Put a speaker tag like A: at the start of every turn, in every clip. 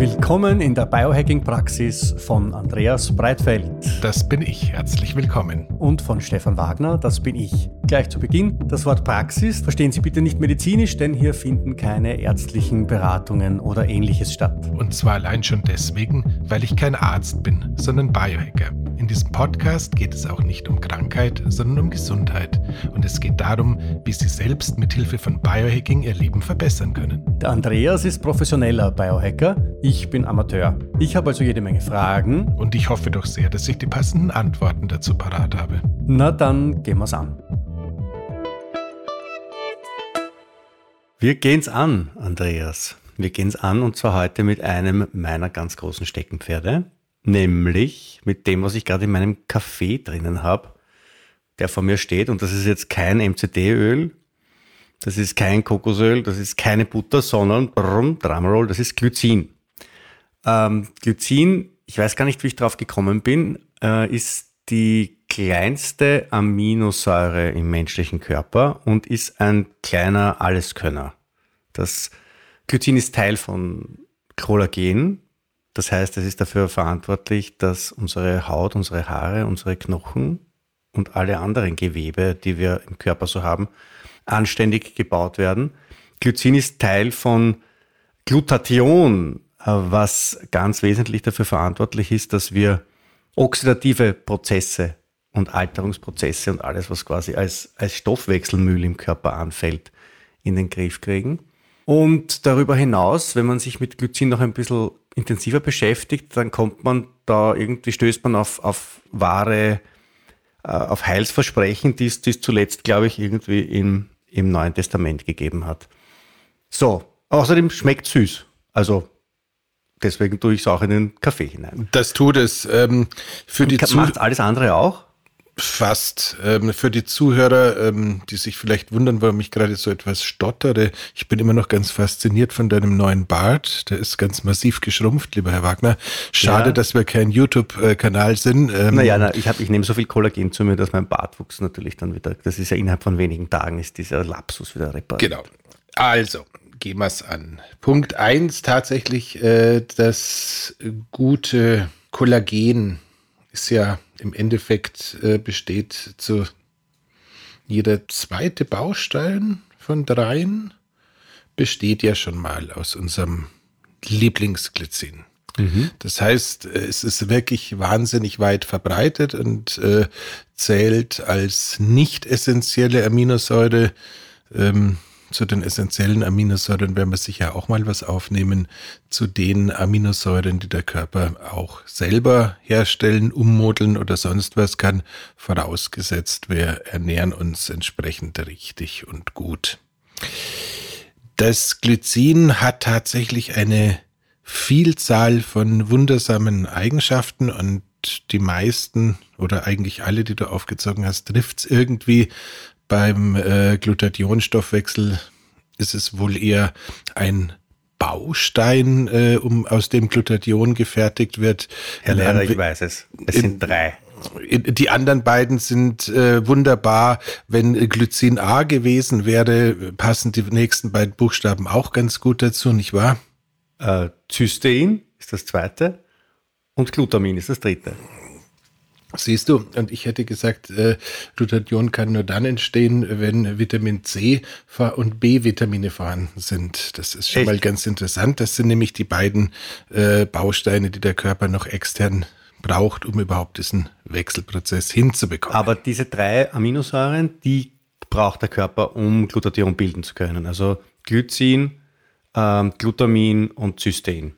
A: Willkommen in der Biohacking-Praxis von Andreas Breitfeld.
B: Das bin ich. Herzlich willkommen.
A: Und von Stefan Wagner. Das bin ich. Gleich zu Beginn das Wort Praxis. Verstehen Sie bitte nicht medizinisch, denn hier finden keine ärztlichen Beratungen oder ähnliches statt.
B: Und zwar allein schon deswegen, weil ich kein Arzt bin, sondern Biohacker. In diesem Podcast geht es auch nicht um Krankheit, sondern um Gesundheit. Und es geht darum, wie Sie selbst mit Hilfe von Biohacking Ihr Leben verbessern können.
A: Der Andreas ist professioneller Biohacker. Ich bin Amateur. Ich habe also jede Menge Fragen.
B: Und ich hoffe doch sehr, dass ich die passenden Antworten dazu parat habe.
A: Na dann gehen wir's an. Wir gehen's an, Andreas. Wir gehen's an und zwar heute mit einem meiner ganz großen Steckenpferde nämlich mit dem, was ich gerade in meinem Kaffee drinnen habe, der vor mir steht. Und das ist jetzt kein MCD-Öl, das ist kein Kokosöl, das ist keine Butter, sondern brumm, Drumroll, das ist Glycin. Ähm, Glycin, ich weiß gar nicht, wie ich drauf gekommen bin, äh, ist die kleinste Aminosäure im menschlichen Körper und ist ein kleiner Alleskönner. Das Glycin ist Teil von Kollagen, das heißt, es ist dafür verantwortlich, dass unsere Haut, unsere Haare, unsere Knochen und alle anderen Gewebe, die wir im Körper so haben, anständig gebaut werden. Glycin ist Teil von Glutathion, was ganz wesentlich dafür verantwortlich ist, dass wir oxidative Prozesse und Alterungsprozesse und alles, was quasi als, als Stoffwechselmüll im Körper anfällt, in den Griff kriegen. Und darüber hinaus, wenn man sich mit Glycin noch ein bisschen intensiver beschäftigt, dann kommt man da irgendwie, stößt man auf, auf wahre, äh, auf Heilsversprechen, die es, die es zuletzt, glaube ich, irgendwie im, im Neuen Testament gegeben hat. So, außerdem schmeckt süß. Also deswegen tue ich es auch in den Kaffee hinein.
B: Das tut es. Ähm, für Und die
A: macht alles andere auch?
B: Fast. Ähm, für die Zuhörer, ähm, die sich vielleicht wundern, warum ich gerade so etwas stottere, ich bin immer noch ganz fasziniert von deinem neuen Bart. Der ist ganz massiv geschrumpft, lieber Herr Wagner. Schade, ja. dass wir kein YouTube-Kanal sind.
A: Ähm, naja, na, ich, hab, ich nehme so viel Kollagen zu mir, dass mein Bartwuchs natürlich dann wieder, das ist ja innerhalb von wenigen Tagen, ist dieser Lapsus wieder repariert.
B: Genau. Also, gehen wir es an. Punkt eins tatsächlich äh, das gute Kollagen ist ja im Endeffekt äh, besteht zu jeder zweite Baustein von dreien besteht ja schon mal aus unserem Lieblingsglycin. Mhm. Das heißt, es ist wirklich wahnsinnig weit verbreitet und äh, zählt als nicht essentielle Aminosäure ähm, zu den essentiellen Aminosäuren werden wir sicher auch mal was aufnehmen. Zu den Aminosäuren, die der Körper auch selber herstellen, ummodeln oder sonst was kann, vorausgesetzt, wir ernähren uns entsprechend richtig und gut. Das Glycin hat tatsächlich eine Vielzahl von wundersamen Eigenschaften und die meisten oder eigentlich alle, die du aufgezogen hast, trifft's irgendwie beim äh, Glutathionstoffwechsel ist es wohl eher ein Baustein, äh, um aus dem Glutathion gefertigt wird.
A: Herr Lehrer, ich weiß es. Es sind drei.
B: Die anderen beiden sind äh, wunderbar. Wenn Glycin A gewesen wäre, passen die nächsten beiden Buchstaben auch ganz gut dazu, nicht wahr?
A: Äh, Cystein ist das zweite und Glutamin ist das dritte.
B: Siehst du, und ich hätte gesagt, äh, Glutathion kann nur dann entstehen, wenn Vitamin C und B-Vitamine vorhanden sind. Das ist schon Echt? mal ganz interessant. Das sind nämlich die beiden äh, Bausteine, die der Körper noch extern braucht, um überhaupt diesen Wechselprozess hinzubekommen.
A: Aber diese drei Aminosäuren, die braucht der Körper, um Glutathion bilden zu können. Also Glycin, ähm, Glutamin und Cystein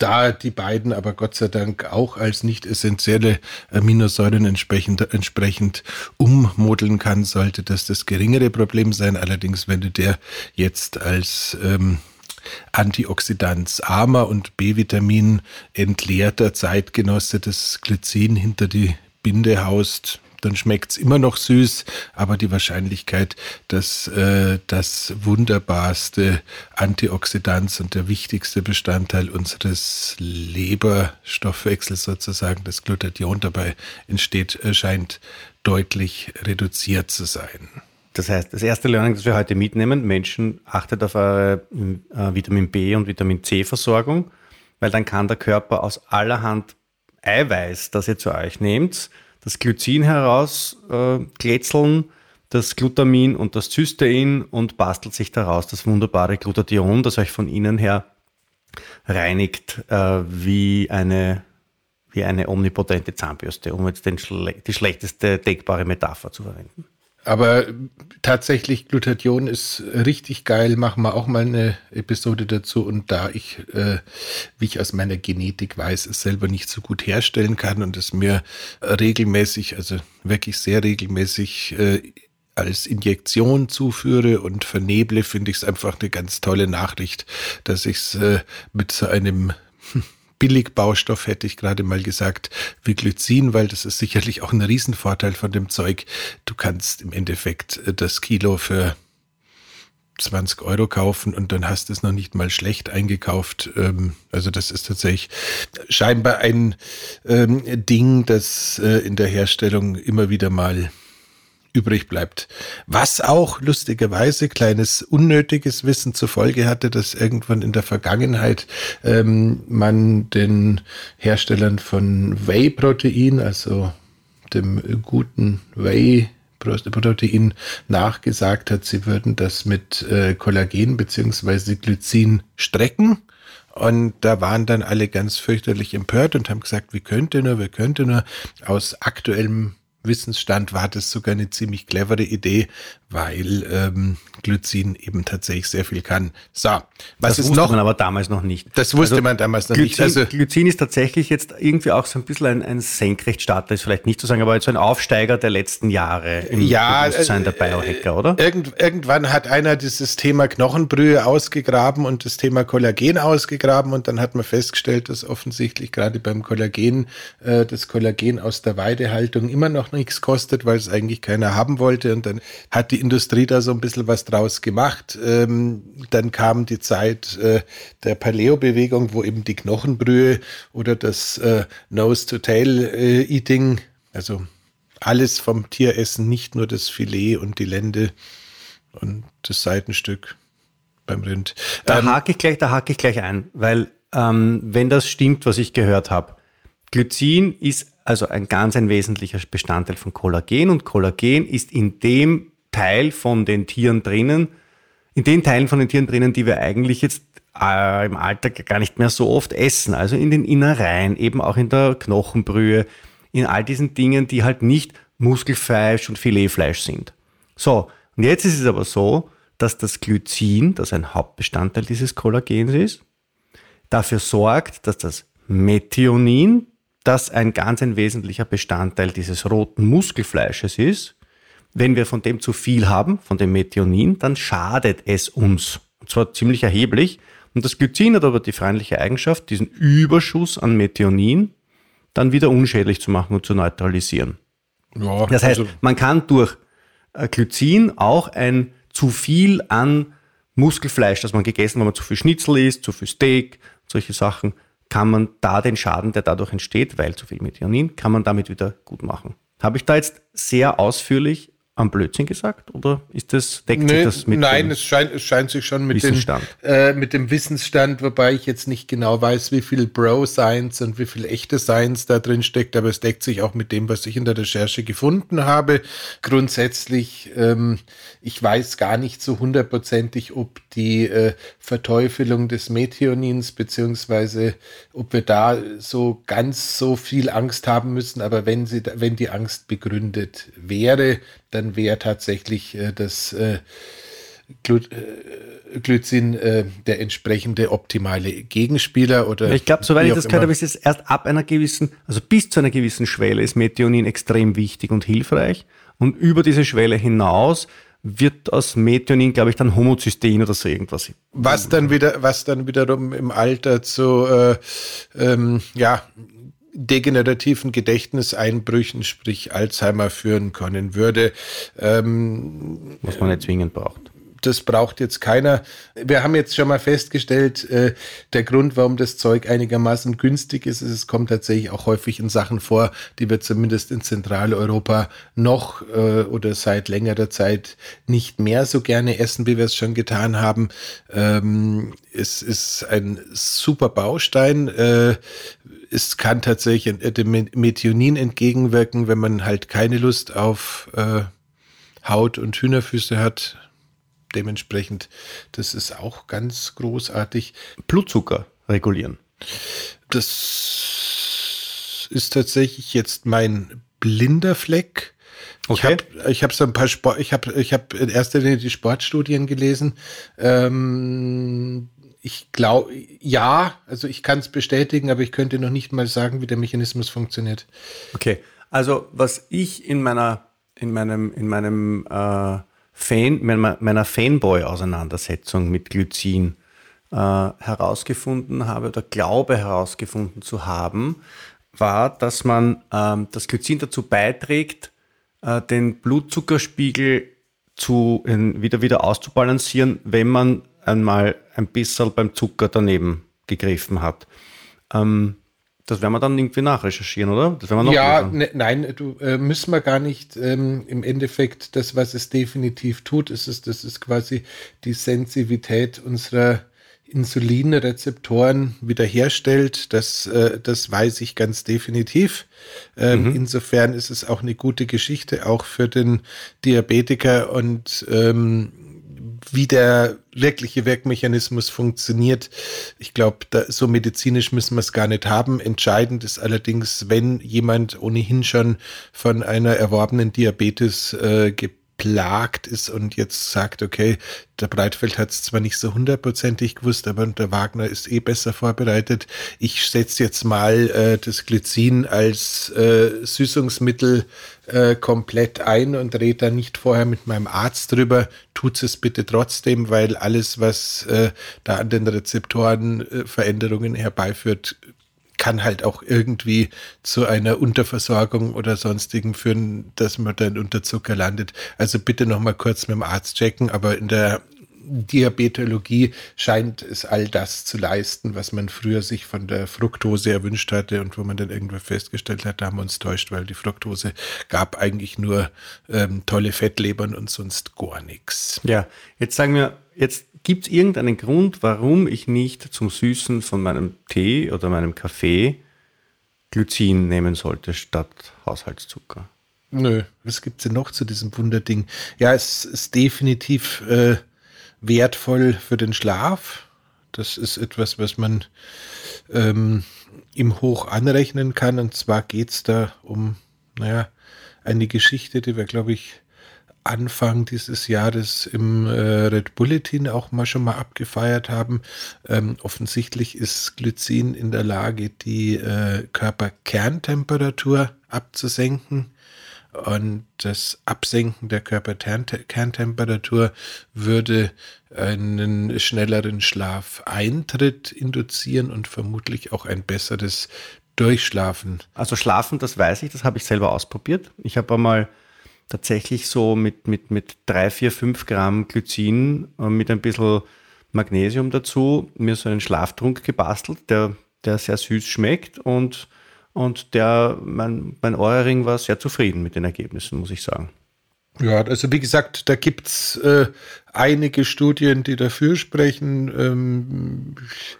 B: da die beiden aber Gott sei Dank auch als nicht essentielle Aminosäuren entsprechend, entsprechend ummodeln kann, sollte das das geringere Problem sein. Allerdings, wenn du der jetzt als ähm, antioxidantsarmer und B-Vitamin entleerter Zeitgenosse das Glycin hinter die Binde haust, dann schmeckt es immer noch süß, aber die Wahrscheinlichkeit, dass äh, das wunderbarste Antioxidant und der wichtigste Bestandteil unseres Leberstoffwechsels sozusagen, das Glutathion dabei entsteht, scheint deutlich reduziert zu sein.
A: Das heißt, das erste Learning, das wir heute mitnehmen, Menschen, achtet auf eure äh, Vitamin B und Vitamin C Versorgung, weil dann kann der Körper aus allerhand Eiweiß, das ihr zu euch nehmt, das Glycin heraus äh, kletzeln, das Glutamin und das Cystein und bastelt sich daraus das wunderbare Glutathion, das euch von innen her reinigt äh, wie eine wie eine omnipotente Zahnbürste, um jetzt den, die schlechteste denkbare Metapher zu verwenden.
B: Aber tatsächlich, Glutathion ist richtig geil. Machen wir auch mal eine Episode dazu. Und da ich, äh, wie ich aus meiner Genetik weiß, es selber nicht so gut herstellen kann und es mir regelmäßig, also wirklich sehr regelmäßig äh, als Injektion zuführe und verneble, finde ich es einfach eine ganz tolle Nachricht, dass ich es äh, mit so einem Billigbaustoff, hätte ich gerade mal gesagt, wie Glycin, weil das ist sicherlich auch ein Riesenvorteil von dem Zeug. Du kannst im Endeffekt äh, das Kilo für 20 Euro kaufen und dann hast du es noch nicht mal schlecht eingekauft. Ähm, also das ist tatsächlich scheinbar ein ähm, Ding, das äh, in der Herstellung immer wieder mal übrig bleibt. Was auch lustigerweise kleines unnötiges Wissen zur Folge hatte, dass irgendwann in der Vergangenheit ähm, man den Herstellern von Whey-Protein, also dem guten Whey Protein nachgesagt hat, sie würden das mit äh, Kollagen beziehungsweise Glycin strecken. Und da waren dann alle ganz fürchterlich empört und haben gesagt, wie könnte nur, wie könnte nur aus aktuellem Wissensstand war das sogar eine ziemlich clevere Idee, weil ähm, Glycin eben tatsächlich sehr viel kann. So,
A: was das ist wusste noch? man aber damals noch nicht.
B: Das wusste also, man damals noch
A: Glycin,
B: nicht.
A: Also Glycin ist tatsächlich jetzt irgendwie auch so ein bisschen ein, ein Senkrechtstarter, ist vielleicht nicht zu sagen, aber so ein Aufsteiger der letzten Jahre
B: im ja, Bewusstsein
A: der Biohacker, oder?
B: Irgend, irgendwann hat einer dieses Thema Knochenbrühe ausgegraben und das Thema Kollagen ausgegraben und dann hat man festgestellt, dass offensichtlich gerade beim Kollagen äh, das Kollagen aus der Weidehaltung immer noch nichts kostet, weil es eigentlich keiner haben wollte und dann hat die Industrie da so ein bisschen was draus gemacht. Ähm, dann kam die Zeit äh, der Paleo-Bewegung, wo eben die Knochenbrühe oder das äh, Nose-to-Tail-Eating, also alles vom Tieressen, nicht nur das Filet und die Lende und das Seitenstück beim Rind.
A: Da ähm, hake ich gleich, da hake ich gleich ein, weil ähm, wenn das stimmt, was ich gehört habe, Glycin ist also ein ganz ein wesentlicher Bestandteil von Kollagen und Kollagen ist in dem Teil von den Tieren drinnen, in den Teilen von den Tieren drinnen, die wir eigentlich jetzt äh, im Alltag gar nicht mehr so oft essen. Also in den Innereien, eben auch in der Knochenbrühe, in all diesen Dingen, die halt nicht Muskelfleisch und Filetfleisch sind. So, und jetzt ist es aber so, dass das Glycin, das ein Hauptbestandteil dieses Kollagens ist, dafür sorgt, dass das Methionin, das ein ganz ein wesentlicher Bestandteil dieses roten Muskelfleisches ist, wenn wir von dem zu viel haben, von dem Methionin, dann schadet es uns. Und zwar ziemlich erheblich. Und das Glycin hat aber die freundliche Eigenschaft, diesen Überschuss an Methionin dann wieder unschädlich zu machen und zu neutralisieren. Ja, das heißt, also man kann durch äh, Glycin auch ein zu viel an Muskelfleisch, das man gegessen, wenn man zu viel Schnitzel isst, zu viel Steak, solche Sachen, kann man da den Schaden, der dadurch entsteht, weil zu viel Methionin, kann man damit wieder gut machen. Habe ich da jetzt sehr ausführlich am Blödsinn gesagt oder ist das,
B: deckt nee, sich das mit Nein, es scheint, es scheint sich schon mit, den, äh, mit dem Wissensstand, wobei ich jetzt nicht genau weiß, wie viel Bro-Science und wie viel echte Science da drin steckt, aber es deckt sich auch mit dem, was ich in der Recherche gefunden habe. Grundsätzlich, ähm, ich weiß gar nicht so hundertprozentig, ob die äh, Verteufelung des Methionins, beziehungsweise ob wir da so ganz so viel Angst haben müssen, aber wenn sie, wenn die Angst begründet wäre, dann wäre tatsächlich äh, das äh, Glut, äh, Glycin äh, der entsprechende optimale Gegenspieler oder.
A: Ich glaube, soweit ich das gehört habe, ist es erst ab einer gewissen, also bis zu einer gewissen Schwelle ist Methionin extrem wichtig und hilfreich. Und über diese Schwelle hinaus wird aus Methionin, glaube ich, dann Homozystein oder so irgendwas.
B: Was dann wieder, was dann wiederum im Alter zu äh, ähm, ja degenerativen Gedächtniseinbrüchen, sprich Alzheimer, führen können würde. Ähm,
A: Was man nicht zwingend braucht
B: das braucht jetzt keiner. Wir haben jetzt schon mal festgestellt, äh, der Grund, warum das Zeug einigermaßen günstig ist, ist, es kommt tatsächlich auch häufig in Sachen vor, die wir zumindest in Zentraleuropa noch äh, oder seit längerer Zeit nicht mehr so gerne essen, wie wir es schon getan haben. Ähm, es ist ein super Baustein. Äh, es kann tatsächlich dem Methionin entgegenwirken, wenn man halt keine Lust auf äh, Haut und Hühnerfüße hat dementsprechend, das ist auch ganz großartig.
A: Blutzucker regulieren.
B: Das ist tatsächlich jetzt mein blinder Fleck.
A: Okay.
B: Ich habe so ein paar Sport, ich habe ich habe in erster Linie die Sportstudien gelesen. Ähm, ich glaube, ja, also ich kann es bestätigen, aber ich könnte noch nicht mal sagen, wie der Mechanismus funktioniert.
A: Okay, also was ich in meiner in meinem in meinem äh, Fan, meiner Fanboy-Auseinandersetzung mit Glycin äh, herausgefunden habe oder glaube herausgefunden zu haben, war, dass man ähm, das Glycin dazu beiträgt, äh, den Blutzuckerspiegel zu, in, wieder, wieder auszubalancieren, wenn man einmal ein bisschen beim Zucker daneben gegriffen hat. Ähm, das werden wir dann irgendwie nachrecherchieren, oder? Das werden
B: wir ja, ne, nein, du äh, müssen wir gar nicht. Ähm, Im Endeffekt, das, was es definitiv tut, ist es, das ist quasi die Sensitivität unserer Insulinrezeptoren wiederherstellt. Das, äh, das weiß ich ganz definitiv. Ähm, mhm. Insofern ist es auch eine gute Geschichte, auch für den Diabetiker und ähm, wie der wirkliche Wirkmechanismus funktioniert. Ich glaube, so medizinisch müssen wir es gar nicht haben. Entscheidend ist allerdings, wenn jemand ohnehin schon von einer erworbenen Diabetes äh, geplagt ist und jetzt sagt, okay, der Breitfeld hat es zwar nicht so hundertprozentig gewusst, aber der Wagner ist eh besser vorbereitet. Ich setze jetzt mal äh, das Glycin als äh, Süßungsmittel äh, komplett ein und rede da nicht vorher mit meinem Arzt drüber. Tut es bitte trotzdem, weil alles, was äh, da an den Rezeptoren äh, Veränderungen herbeiführt, kann halt auch irgendwie zu einer Unterversorgung oder sonstigen führen, dass man dann unter Zucker landet. Also bitte noch mal kurz mit dem Arzt checken, aber in der Diabetologie scheint es all das zu leisten, was man früher sich von der Fructose erwünscht hatte und wo man dann irgendwann festgestellt hat, da haben wir uns täuscht, weil die Fructose gab eigentlich nur ähm, tolle Fettlebern und sonst gar nichts.
A: Ja, jetzt sagen wir, jetzt Gibt es irgendeinen Grund, warum ich nicht zum Süßen von meinem Tee oder meinem Kaffee Glycin nehmen sollte statt Haushaltszucker?
B: Nö, was gibt es denn noch zu diesem Wunderding? Ja, es ist definitiv äh, wertvoll für den Schlaf. Das ist etwas, was man ähm, im Hoch anrechnen kann. Und zwar geht es da um, naja, eine Geschichte, die wir, glaube ich, Anfang dieses Jahres im äh, Red Bulletin auch mal schon mal abgefeiert haben. Ähm, offensichtlich ist Glycin in der Lage, die äh, Körperkerntemperatur abzusenken. Und das Absenken der Körperkerntemperatur würde einen schnelleren Schlafeintritt induzieren und vermutlich auch ein besseres Durchschlafen.
A: Also Schlafen, das weiß ich, das habe ich selber ausprobiert. Ich habe einmal tatsächlich so mit, mit, mit 3, 4, 5 Gramm Glycin äh, mit ein bisschen Magnesium dazu mir so einen Schlaftrunk gebastelt, der, der sehr süß schmeckt und, und der, mein, mein Ohrring war sehr zufrieden mit den Ergebnissen, muss ich sagen.
B: Ja, also wie gesagt, da gibt es äh, einige Studien, die dafür sprechen. Ähm, ich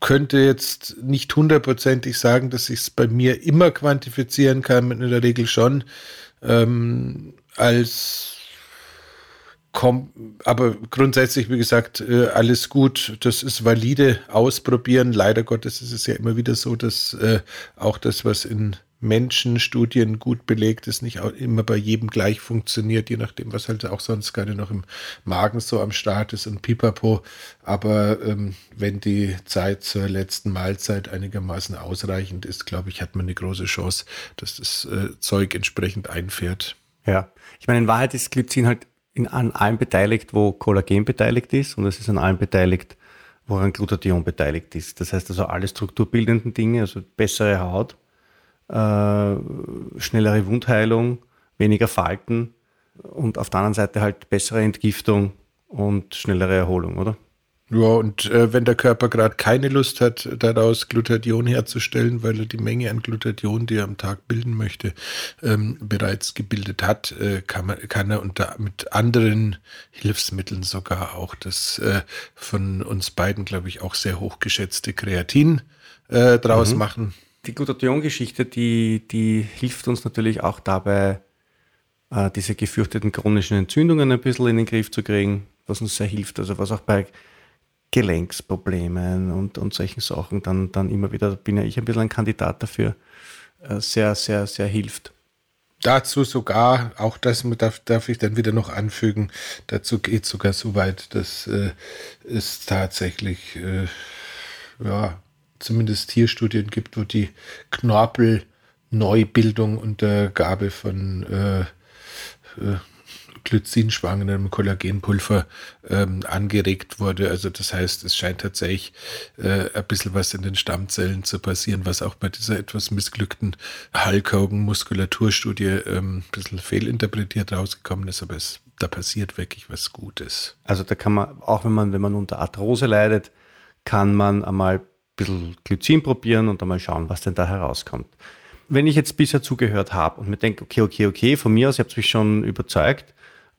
B: könnte jetzt nicht hundertprozentig sagen, dass ich es bei mir immer quantifizieren kann, in der Regel schon ähm, als aber grundsätzlich, wie gesagt, äh, alles gut. Das ist valide. Ausprobieren. Leider Gottes ist es ja immer wieder so, dass äh, auch das, was in Menschenstudien gut belegt ist, nicht immer bei jedem gleich funktioniert, je nachdem, was halt auch sonst gerade noch im Magen so am Start ist und pipapo. Aber ähm, wenn die Zeit zur letzten Mahlzeit einigermaßen ausreichend ist, glaube ich, hat man eine große Chance, dass das äh, Zeug entsprechend einfährt.
A: Ja, ich meine, in Wahrheit ist Glycin halt in, an allem beteiligt, wo Kollagen beteiligt ist und es ist an allem beteiligt, woran Glutathion beteiligt ist. Das heißt also alle strukturbildenden Dinge, also bessere Haut, äh, schnellere Wundheilung, weniger Falten und auf der anderen Seite halt bessere Entgiftung und schnellere Erholung, oder?
B: Ja, und äh, wenn der Körper gerade keine Lust hat, daraus Glutathion herzustellen, weil er die Menge an Glutathion, die er am Tag bilden möchte, ähm, bereits gebildet hat, äh, kann, man, kann er unter, mit anderen Hilfsmitteln sogar auch das äh, von uns beiden, glaube ich, auch sehr hochgeschätzte Kreatin äh, draus mhm. machen.
A: Die Glutathion-Geschichte, die, die hilft uns natürlich auch dabei, äh, diese gefürchteten chronischen Entzündungen ein bisschen in den Griff zu kriegen, was uns sehr hilft. Also was auch bei Gelenksproblemen und, und solchen Sachen dann, dann immer wieder, bin ja ich ein bisschen ein Kandidat dafür, äh, sehr, sehr, sehr hilft.
B: Dazu sogar, auch das darf, darf ich dann wieder noch anfügen, dazu geht sogar so weit, dass äh, es tatsächlich, äh, ja, zumindest Tierstudien gibt, wo die Knorpelneubildung unter Gabe von äh, äh, glycinschwangenem Kollagenpulver ähm, angeregt wurde. Also das heißt, es scheint tatsächlich äh, ein bisschen was in den Stammzellen zu passieren, was auch bei dieser etwas missglückten Hulk-Hogan-Muskulaturstudie ähm, ein bisschen fehlinterpretiert rausgekommen ist, aber es, da passiert wirklich was Gutes.
A: Also da kann man, auch wenn man, wenn man unter Arthrose leidet, kann man einmal ein bisschen Glycin probieren und einmal schauen, was denn da herauskommt. Wenn ich jetzt bisher zugehört habe und mir denke, okay, okay, okay, von mir aus, ihr habt mich schon überzeugt,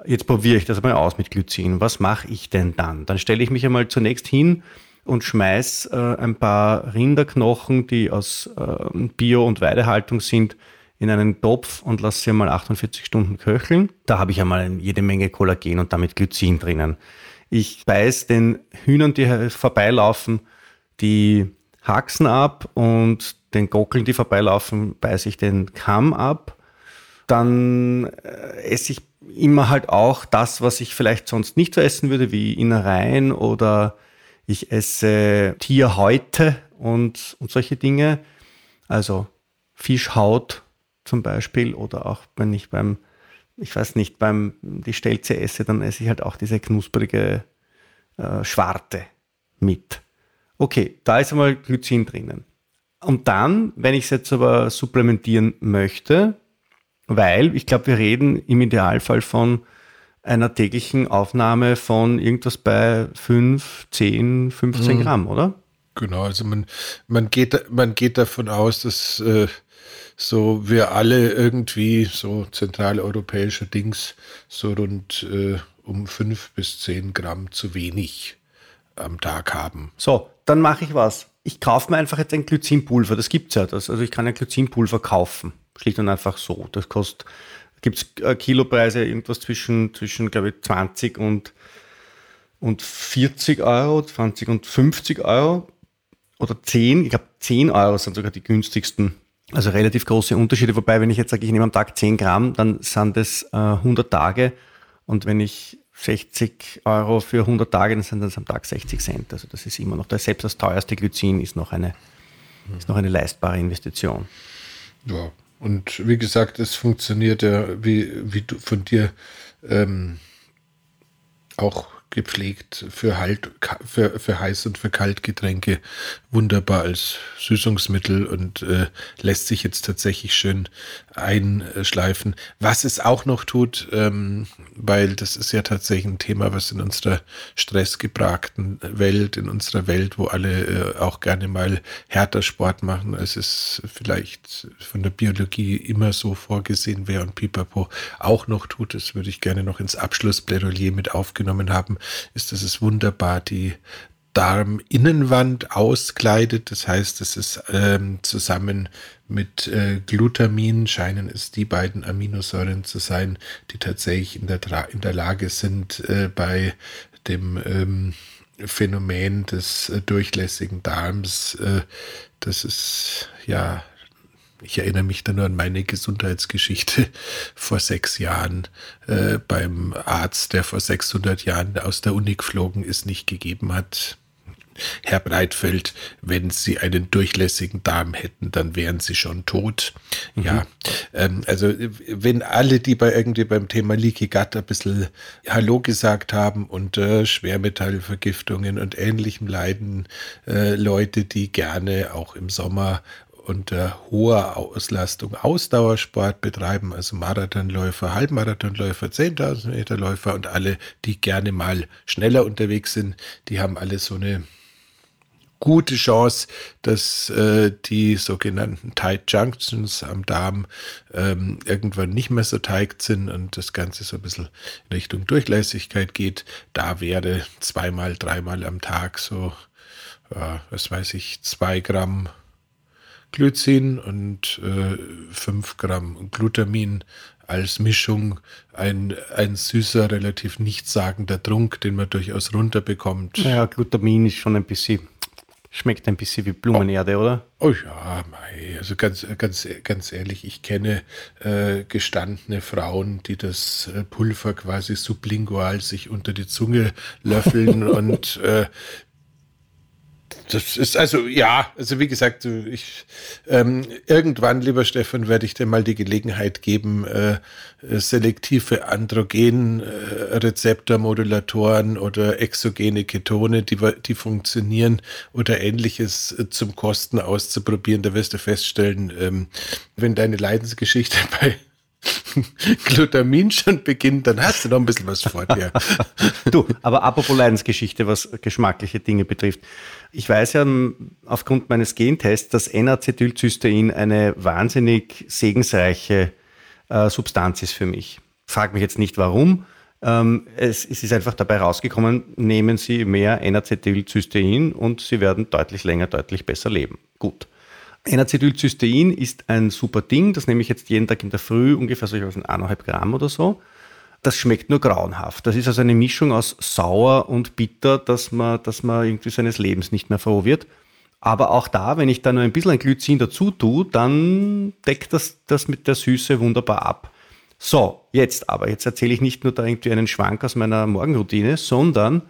A: jetzt probiere ich das mal aus mit Glycin. Was mache ich denn dann? Dann stelle ich mich einmal zunächst hin und schmeiß äh, ein paar Rinderknochen, die aus äh, Bio- und Weidehaltung sind, in einen Topf und lasse sie mal 48 Stunden köcheln. Da habe ich einmal jede Menge Kollagen und damit Glycin drinnen. Ich beiß den Hühnern, die vorbeilaufen, die Haxen ab und den Gockeln, die vorbeilaufen, beiße ich den Kamm ab. Dann äh, esse ich immer halt auch das, was ich vielleicht sonst nicht so essen würde, wie Innereien oder ich esse Tierhäute und, und solche Dinge. Also Fischhaut zum Beispiel oder auch wenn ich beim, ich weiß nicht, beim die Stelze esse, dann esse ich halt auch diese knusprige äh, Schwarte mit. Okay, da ist einmal Glycin drinnen. Und dann, wenn ich es jetzt aber supplementieren möchte, weil ich glaube, wir reden im Idealfall von einer täglichen Aufnahme von irgendwas bei 5, 10, 15 mhm. Gramm, oder?
B: Genau, also man, man, geht, man geht davon aus, dass äh, so wir alle irgendwie so zentraleuropäische Dings so rund äh, um 5 bis 10 Gramm zu wenig am Tag haben.
A: So, dann mache ich was. Ich kaufe mir einfach jetzt ein Glycinpulver, das gibt es ja. Das, also ich kann ein Glycinpulver kaufen. Schlicht und einfach so. Das kostet, gibt es äh, Kilopreise irgendwas zwischen, zwischen glaube ich, 20 und, und 40 Euro, 20 und 50 Euro oder 10. Ich glaube, 10 Euro sind sogar die günstigsten. Also relativ große Unterschiede. Wobei, wenn ich jetzt sage, ich nehme am Tag 10 Gramm, dann sind das äh, 100 Tage. Und wenn ich 60 Euro für 100 Tage, dann sind das am Tag 60 Cent. Also das ist immer noch, selbst das teuerste Glycin ist noch eine, ist noch eine leistbare Investition.
B: Ja, und wie gesagt, es funktioniert ja, wie, wie du von dir ähm, auch gepflegt für, halt, für, für Heiß- und für Kaltgetränke wunderbar als Süßungsmittel und äh, lässt sich jetzt tatsächlich schön einschleifen. Was es auch noch tut, ähm, weil das ist ja tatsächlich ein Thema, was in unserer stressgebragten Welt, in unserer Welt, wo alle äh, auch gerne mal härter Sport machen, als es vielleicht von der Biologie immer so vorgesehen wäre und Pipapo auch noch tut, das würde ich gerne noch ins Abschlussplädoyer mit aufgenommen haben, ist, dass es wunderbar die Darminnenwand auskleidet. Das heißt, es ist ähm, zusammen mit äh, Glutamin scheinen es die beiden Aminosäuren zu sein, die tatsächlich in der, in der Lage sind, äh, bei dem ähm, Phänomen des äh, durchlässigen Darms, äh, das ist ja ich erinnere mich da nur an meine Gesundheitsgeschichte vor sechs Jahren äh, beim Arzt, der vor 600 Jahren aus der Uni geflogen ist, nicht gegeben hat. Herr Breitfeld, wenn Sie einen durchlässigen Darm hätten, dann wären Sie schon tot. Mhm. Ja, ähm, also wenn alle, die bei irgendwie beim Thema Leaky Gut ein bisschen Hallo gesagt haben und äh, Schwermetallvergiftungen und ähnlichem leiden, äh, Leute, die gerne auch im Sommer unter hoher Auslastung Ausdauersport betreiben, also Marathonläufer, Halbmarathonläufer, 10.000 Meter Läufer und alle, die gerne mal schneller unterwegs sind, die haben alle so eine gute Chance, dass äh, die sogenannten Tight Junctions am Darm ähm, irgendwann nicht mehr so tight sind und das Ganze so ein bisschen in Richtung Durchlässigkeit geht. Da wäre zweimal, dreimal am Tag so, äh, was weiß ich, zwei Gramm Glycin und äh, 5 Gramm Glutamin als Mischung ein, ein süßer, relativ nichtssagender Trunk, den man durchaus runterbekommt.
A: Ja, Glutamin ist schon ein bisschen Schmeckt ein bisschen wie Blumenerde, oh. oder?
B: Oh ja, mei. also ganz, ganz, ganz ehrlich, ich kenne äh, gestandene Frauen, die das äh, Pulver quasi sublingual sich unter die Zunge löffeln und äh, das ist also, ja, also wie gesagt, ich, ähm, irgendwann, lieber Stefan, werde ich dir mal die Gelegenheit geben, äh, selektive Androgen-Rezeptormodulatoren äh, oder exogene Ketone, die, die funktionieren oder ähnliches äh, zum Kosten auszuprobieren. Da wirst du feststellen, ähm, wenn deine Leidensgeschichte bei Glutamin schon beginnt, dann hast du noch ein bisschen was vor dir.
A: du, aber apropos Leidensgeschichte, was geschmackliche Dinge betrifft. Ich weiß ja aufgrund meines Gentests, dass N-Acetylcystein eine wahnsinnig segensreiche äh, Substanz ist für mich. Frag mich jetzt nicht warum. Ähm, es, es, ist einfach dabei rausgekommen, nehmen Sie mehr N-Acetylcystein und Sie werden deutlich länger, deutlich besser leben. Gut. N-Acetylcystein ist ein super Ding, das nehme ich jetzt jeden Tag in der Früh, ungefähr so eineinhalb Gramm oder so. Das schmeckt nur grauenhaft. Das ist also eine Mischung aus sauer und bitter, dass man, dass man irgendwie seines Lebens nicht mehr froh wird. Aber auch da, wenn ich da nur ein bisschen ein Glycin dazu tue, dann deckt das, das mit der Süße wunderbar ab. So, jetzt aber, jetzt erzähle ich nicht nur da irgendwie einen Schwank aus meiner Morgenroutine, sondern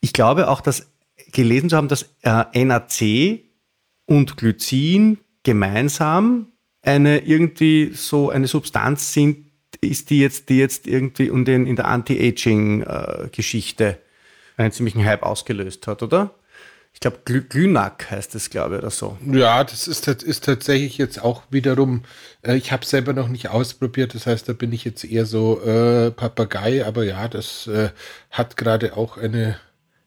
A: ich glaube auch, dass gelesen zu haben, dass äh, NAC und Glycin gemeinsam eine irgendwie so eine Substanz sind, ist die jetzt, die jetzt irgendwie in, den, in der Anti-Aging-Geschichte einen ziemlichen Hype ausgelöst hat, oder? Ich glaube, Glynac heißt es, glaube ich, oder so.
B: Ja, das ist, ist tatsächlich jetzt auch wiederum, äh, ich habe selber noch nicht ausprobiert, das heißt, da bin ich jetzt eher so äh, Papagei, aber ja, das äh, hat gerade auch eine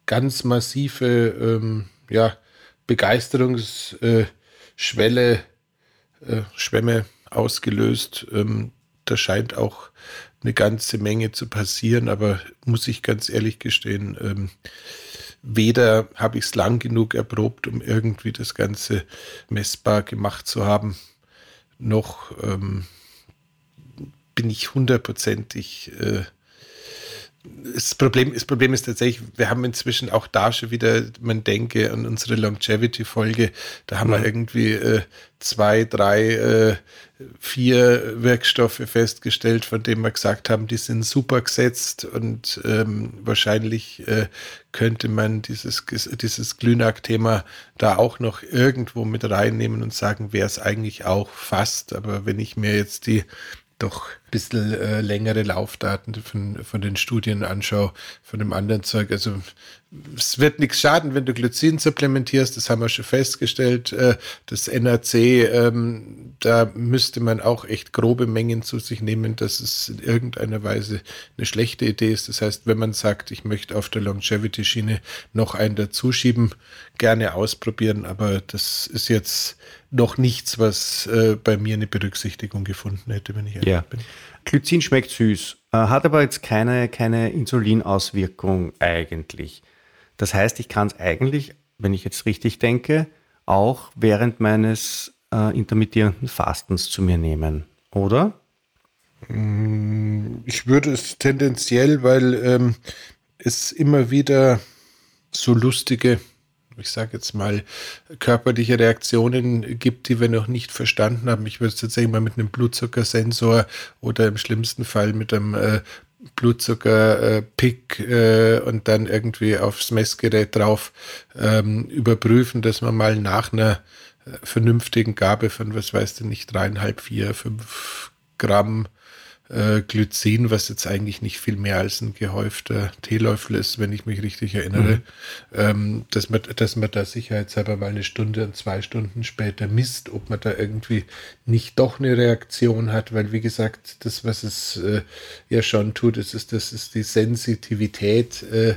B: ganz massive, ähm, ja, Begeisterungsschwelle, äh, Schwämme ausgelöst. Ähm, da scheint auch eine ganze Menge zu passieren, aber muss ich ganz ehrlich gestehen, ähm, weder habe ich es lang genug erprobt, um irgendwie das Ganze messbar gemacht zu haben, noch ähm, bin ich hundertprozentig äh, das Problem, das Problem ist tatsächlich, wir haben inzwischen auch da schon wieder, man denke an unsere Longevity-Folge, da haben mhm. wir irgendwie äh, zwei, drei, äh, vier Wirkstoffe festgestellt, von denen wir gesagt haben, die sind super gesetzt und ähm, wahrscheinlich äh, könnte man dieses, dieses Glynak-Thema da auch noch irgendwo mit reinnehmen und sagen, wäre es eigentlich auch fast. Aber wenn ich mir jetzt die doch bisschen äh, längere Laufdaten von, von den Studien anschaue, von dem anderen Zeug. Also es wird nichts schaden, wenn du Glycin supplementierst, das haben wir schon festgestellt. Äh, das NAC, ähm, da müsste man auch echt grobe Mengen zu sich nehmen, dass es in irgendeiner Weise eine schlechte Idee ist. Das heißt, wenn man sagt, ich möchte auf der Longevity-Schiene noch einen dazuschieben, gerne ausprobieren, aber das ist jetzt noch nichts, was äh, bei mir eine Berücksichtigung gefunden hätte, wenn ich
A: ehrlich ja. bin. Glycin schmeckt süß, äh, hat aber jetzt keine, keine Insulinauswirkung eigentlich. Das heißt, ich kann es eigentlich, wenn ich jetzt richtig denke, auch während meines äh, intermittierenden Fastens zu mir nehmen, oder?
B: Mm, ich würde es tendenziell, weil ähm, es immer wieder so lustige ich sage jetzt mal, körperliche Reaktionen gibt, die wir noch nicht verstanden haben. Ich würde es tatsächlich mal mit einem Blutzuckersensor oder im schlimmsten Fall mit einem äh, Blutzucker-Pick äh, und dann irgendwie aufs Messgerät drauf ähm, überprüfen, dass man mal nach einer äh, vernünftigen Gabe von, was weißt du nicht, dreieinhalb, vier, fünf Gramm äh, Glycin, was jetzt eigentlich nicht viel mehr als ein gehäufter Teelöffel ist, wenn ich mich richtig erinnere, mhm. ähm, dass, man, dass man da sicherheitshalber mal eine Stunde und zwei Stunden später misst, ob man da irgendwie nicht doch eine Reaktion hat, weil wie gesagt, das, was es äh, ja schon tut, ist, ist, das ist die Sensitivität äh,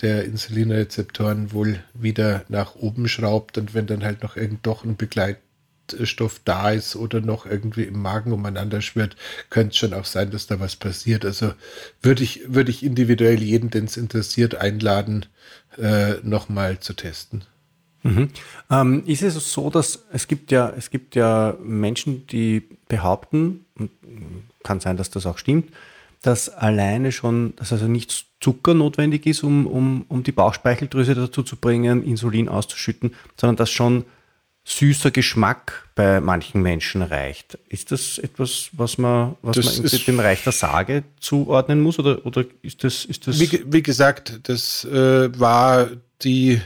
B: der Insulinrezeptoren wohl wieder nach oben schraubt und wenn dann halt noch irgend doch ein Begleit Stoff da ist oder noch irgendwie im Magen umeinander schwirrt, könnte es schon auch sein, dass da was passiert. Also würde ich, würde ich individuell jeden, den es interessiert, einladen, äh, nochmal zu testen.
A: Mhm. Ähm, ist es so, dass es gibt ja, es gibt ja Menschen, die behaupten, kann sein, dass das auch stimmt, dass alleine schon, dass also nicht Zucker notwendig ist, um, um, um die Bauchspeicheldrüse dazu zu bringen, Insulin auszuschütten, sondern dass schon süßer Geschmack bei manchen Menschen reicht. Ist das etwas, was man, was das man dem Reich der Sage zuordnen muss? Oder, oder ist das, ist das.
B: Wie, wie gesagt, das äh, war die,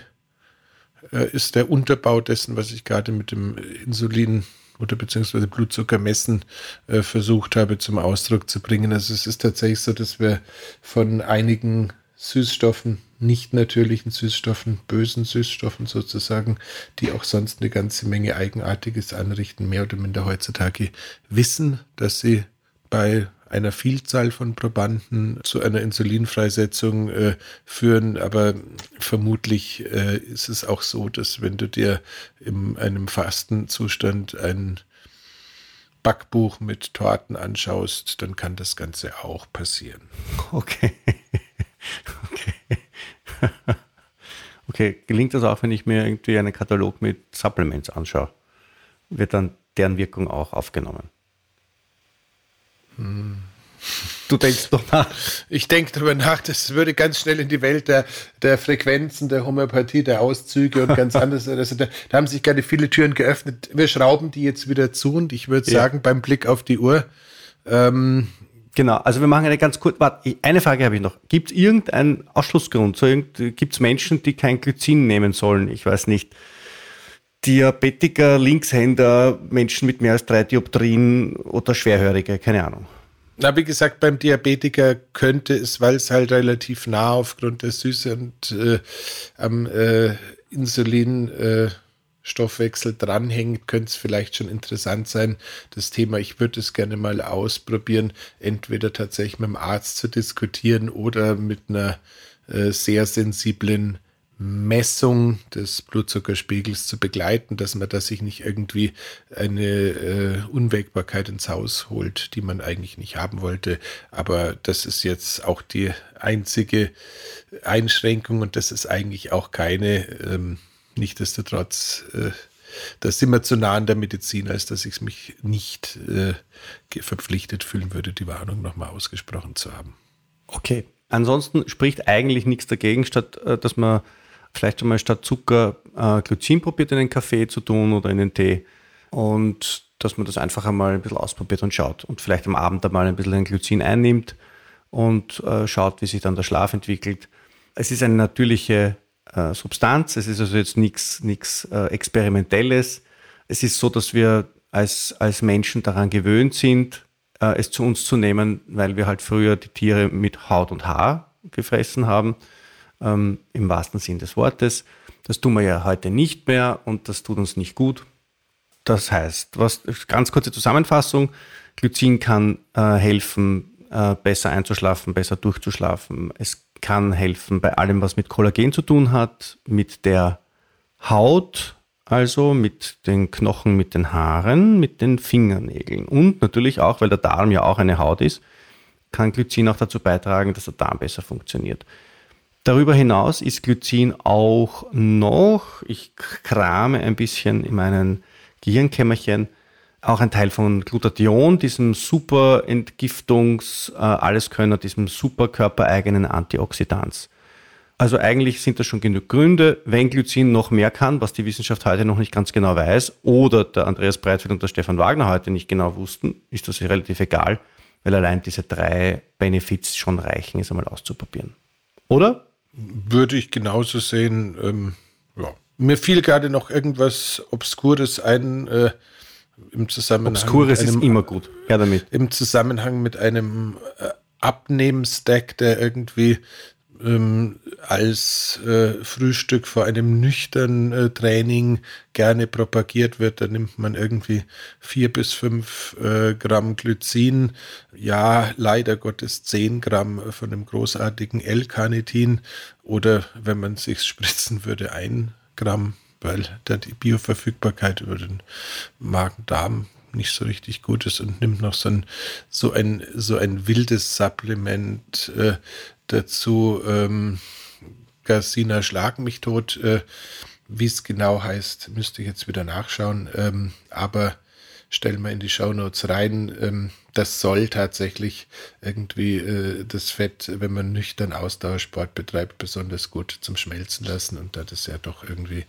B: äh, ist der Unterbau dessen, was ich gerade mit dem Insulin oder beziehungsweise Blutzuckermessen äh, versucht habe zum Ausdruck zu bringen. Also es ist tatsächlich so, dass wir von einigen Süßstoffen, nicht natürlichen Süßstoffen, bösen Süßstoffen sozusagen, die auch sonst eine ganze Menge Eigenartiges anrichten, mehr oder minder heutzutage wissen, dass sie bei einer Vielzahl von Probanden zu einer Insulinfreisetzung äh, führen. Aber vermutlich äh, ist es auch so, dass wenn du dir in einem Fastenzustand ein Backbuch mit Torten anschaust, dann kann das Ganze auch passieren.
A: Okay. Okay. okay, gelingt das auch, wenn ich mir irgendwie einen Katalog mit Supplements anschaue? Wird dann deren Wirkung auch aufgenommen?
B: Hm. Du denkst doch nach. Ich denke darüber nach, das würde ganz schnell in die Welt der, der Frequenzen, der Homöopathie, der Auszüge und ganz anders. Also da, da, haben sich gerade viele Türen geöffnet. Wir schrauben die jetzt wieder zu und ich würde ja. sagen, beim Blick auf die Uhr, ähm,
A: Genau, also wir machen eine ganz kurze, warte, eine Frage habe ich noch. Gibt es irgendeinen Ausschlussgrund? So Gibt es Menschen, die kein Glycin nehmen sollen? Ich weiß nicht. Diabetiker, Linkshänder, Menschen mit mehr als drei Dioptrien oder Schwerhörige, keine Ahnung.
B: Na, wie gesagt, beim Diabetiker könnte es, weil es halt relativ nah aufgrund der Süße und äh, am äh, Insulin äh, Stoffwechsel dranhängt, könnte es vielleicht schon interessant sein. Das Thema, ich würde es gerne mal ausprobieren, entweder tatsächlich mit dem Arzt zu diskutieren oder mit einer äh, sehr sensiblen Messung des Blutzuckerspiegels zu begleiten, dass man da sich nicht irgendwie eine äh, Unwägbarkeit ins Haus holt, die man eigentlich nicht haben wollte. Aber das ist jetzt auch die einzige Einschränkung und das ist eigentlich auch keine ähm, Nichtsdestotrotz, äh, da sind wir zu nah an der Medizin, als dass ich mich nicht äh, verpflichtet fühlen würde, die Warnung nochmal ausgesprochen zu haben.
A: Okay. Ansonsten spricht eigentlich nichts dagegen, statt äh, dass man vielleicht einmal statt Zucker äh, Glycin probiert in den Kaffee zu tun oder in den Tee und dass man das einfach einmal ein bisschen ausprobiert und schaut und vielleicht am Abend einmal ein bisschen ein Glycin einnimmt und äh, schaut, wie sich dann der Schlaf entwickelt. Es ist eine natürliche äh, Substanz. Es ist also jetzt nichts äh, Experimentelles. Es ist so, dass wir als, als Menschen daran gewöhnt sind, äh, es zu uns zu nehmen, weil wir halt früher die Tiere mit Haut und Haar gefressen haben, ähm, im wahrsten Sinn des Wortes. Das tun wir ja heute nicht mehr und das tut uns nicht gut. Das heißt, was, ganz kurze Zusammenfassung, Glycin kann äh, helfen, äh, besser einzuschlafen, besser durchzuschlafen. Es kann helfen bei allem, was mit Kollagen zu tun hat, mit der Haut, also mit den Knochen, mit den Haaren, mit den Fingernägeln und natürlich auch, weil der Darm ja auch eine Haut ist, kann Glycin auch dazu beitragen, dass der Darm besser funktioniert. Darüber hinaus ist Glycin auch noch, ich krame ein bisschen in meinen Gehirnkämmerchen, auch ein Teil von Glutathion, diesem super Entgiftungs-, äh, diesem super körpereigenen Antioxidans. Also eigentlich sind das schon genug Gründe, wenn Glycin noch mehr kann, was die Wissenschaft heute noch nicht ganz genau weiß, oder der Andreas Breitfeld und der Stefan Wagner heute nicht genau wussten, ist das relativ egal, weil allein diese drei Benefits schon reichen, es einmal auszuprobieren. Oder?
B: Würde ich genauso sehen. Ähm, ja. Mir fiel gerade noch irgendwas Obskures ein. Äh, im Zusammenhang
A: Obskures ist immer gut. Ja, damit.
B: Im Zusammenhang mit einem äh, Abnehmen-Stack, der irgendwie ähm, als äh, Frühstück vor einem nüchternen äh, Training gerne propagiert wird. Da nimmt man irgendwie vier bis fünf äh, Gramm Glycin, ja, leider Gottes zehn Gramm von dem großartigen L-Carnitin oder wenn man sich spritzen würde, ein Gramm, weil da die Bioverfügbarkeit über den Magen-Darm nicht so richtig gut ist und nimmt noch so ein, so ein, so ein wildes Supplement äh, dazu. Ähm, Gasina Schlag mich tot. Äh, Wie es genau heißt, müsste ich jetzt wieder nachschauen. Ähm, aber stellen wir in die Shownotes rein. Ähm, das soll tatsächlich irgendwie äh, das Fett, wenn man nüchtern Ausdauersport betreibt, besonders gut zum Schmelzen lassen. Und da das ja doch irgendwie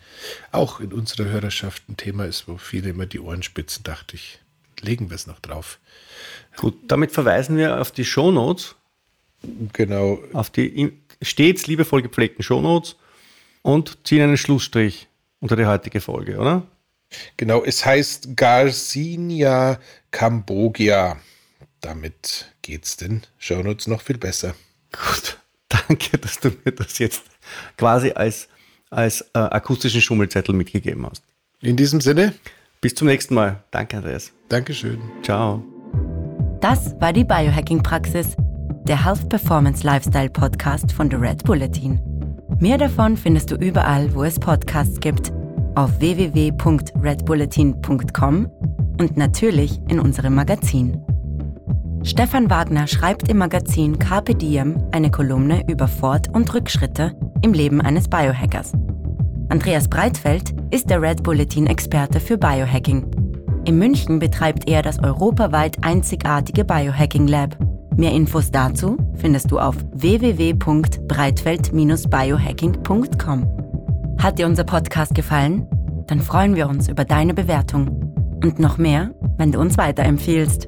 B: auch in unserer Hörerschaft ein Thema ist, wo viele immer die Ohren spitzen, dachte ich, legen wir es noch drauf.
A: Gut, damit verweisen wir auf die Shownotes.
B: Genau.
A: Auf die stets liebevoll gepflegten Shownotes und ziehen einen Schlussstrich unter die heutige Folge, oder?
B: Genau, es heißt Garcinia Cambogia. Damit geht's den Shownotes noch viel besser.
A: Gut, danke, dass du mir das jetzt quasi als, als äh, akustischen Schummelzettel mitgegeben hast.
B: In diesem Sinne.
A: Bis zum nächsten Mal. Danke, Andreas.
B: Dankeschön.
A: Ciao.
C: Das war die Biohacking-Praxis, der Health Performance Lifestyle Podcast von The Red Bulletin. Mehr davon findest du überall, wo es Podcasts gibt, auf www.redbulletin.com und natürlich in unserem Magazin. Stefan Wagner schreibt im Magazin Carpe Diem eine Kolumne über Fort- und Rückschritte im Leben eines Biohackers. Andreas Breitfeld ist der Red Bulletin-Experte für Biohacking. In München betreibt er das europaweit einzigartige Biohacking Lab. Mehr Infos dazu findest du auf www.breitfeld-biohacking.com. Hat dir unser Podcast gefallen? Dann freuen wir uns über deine Bewertung. Und noch mehr, wenn du uns weiterempfiehlst.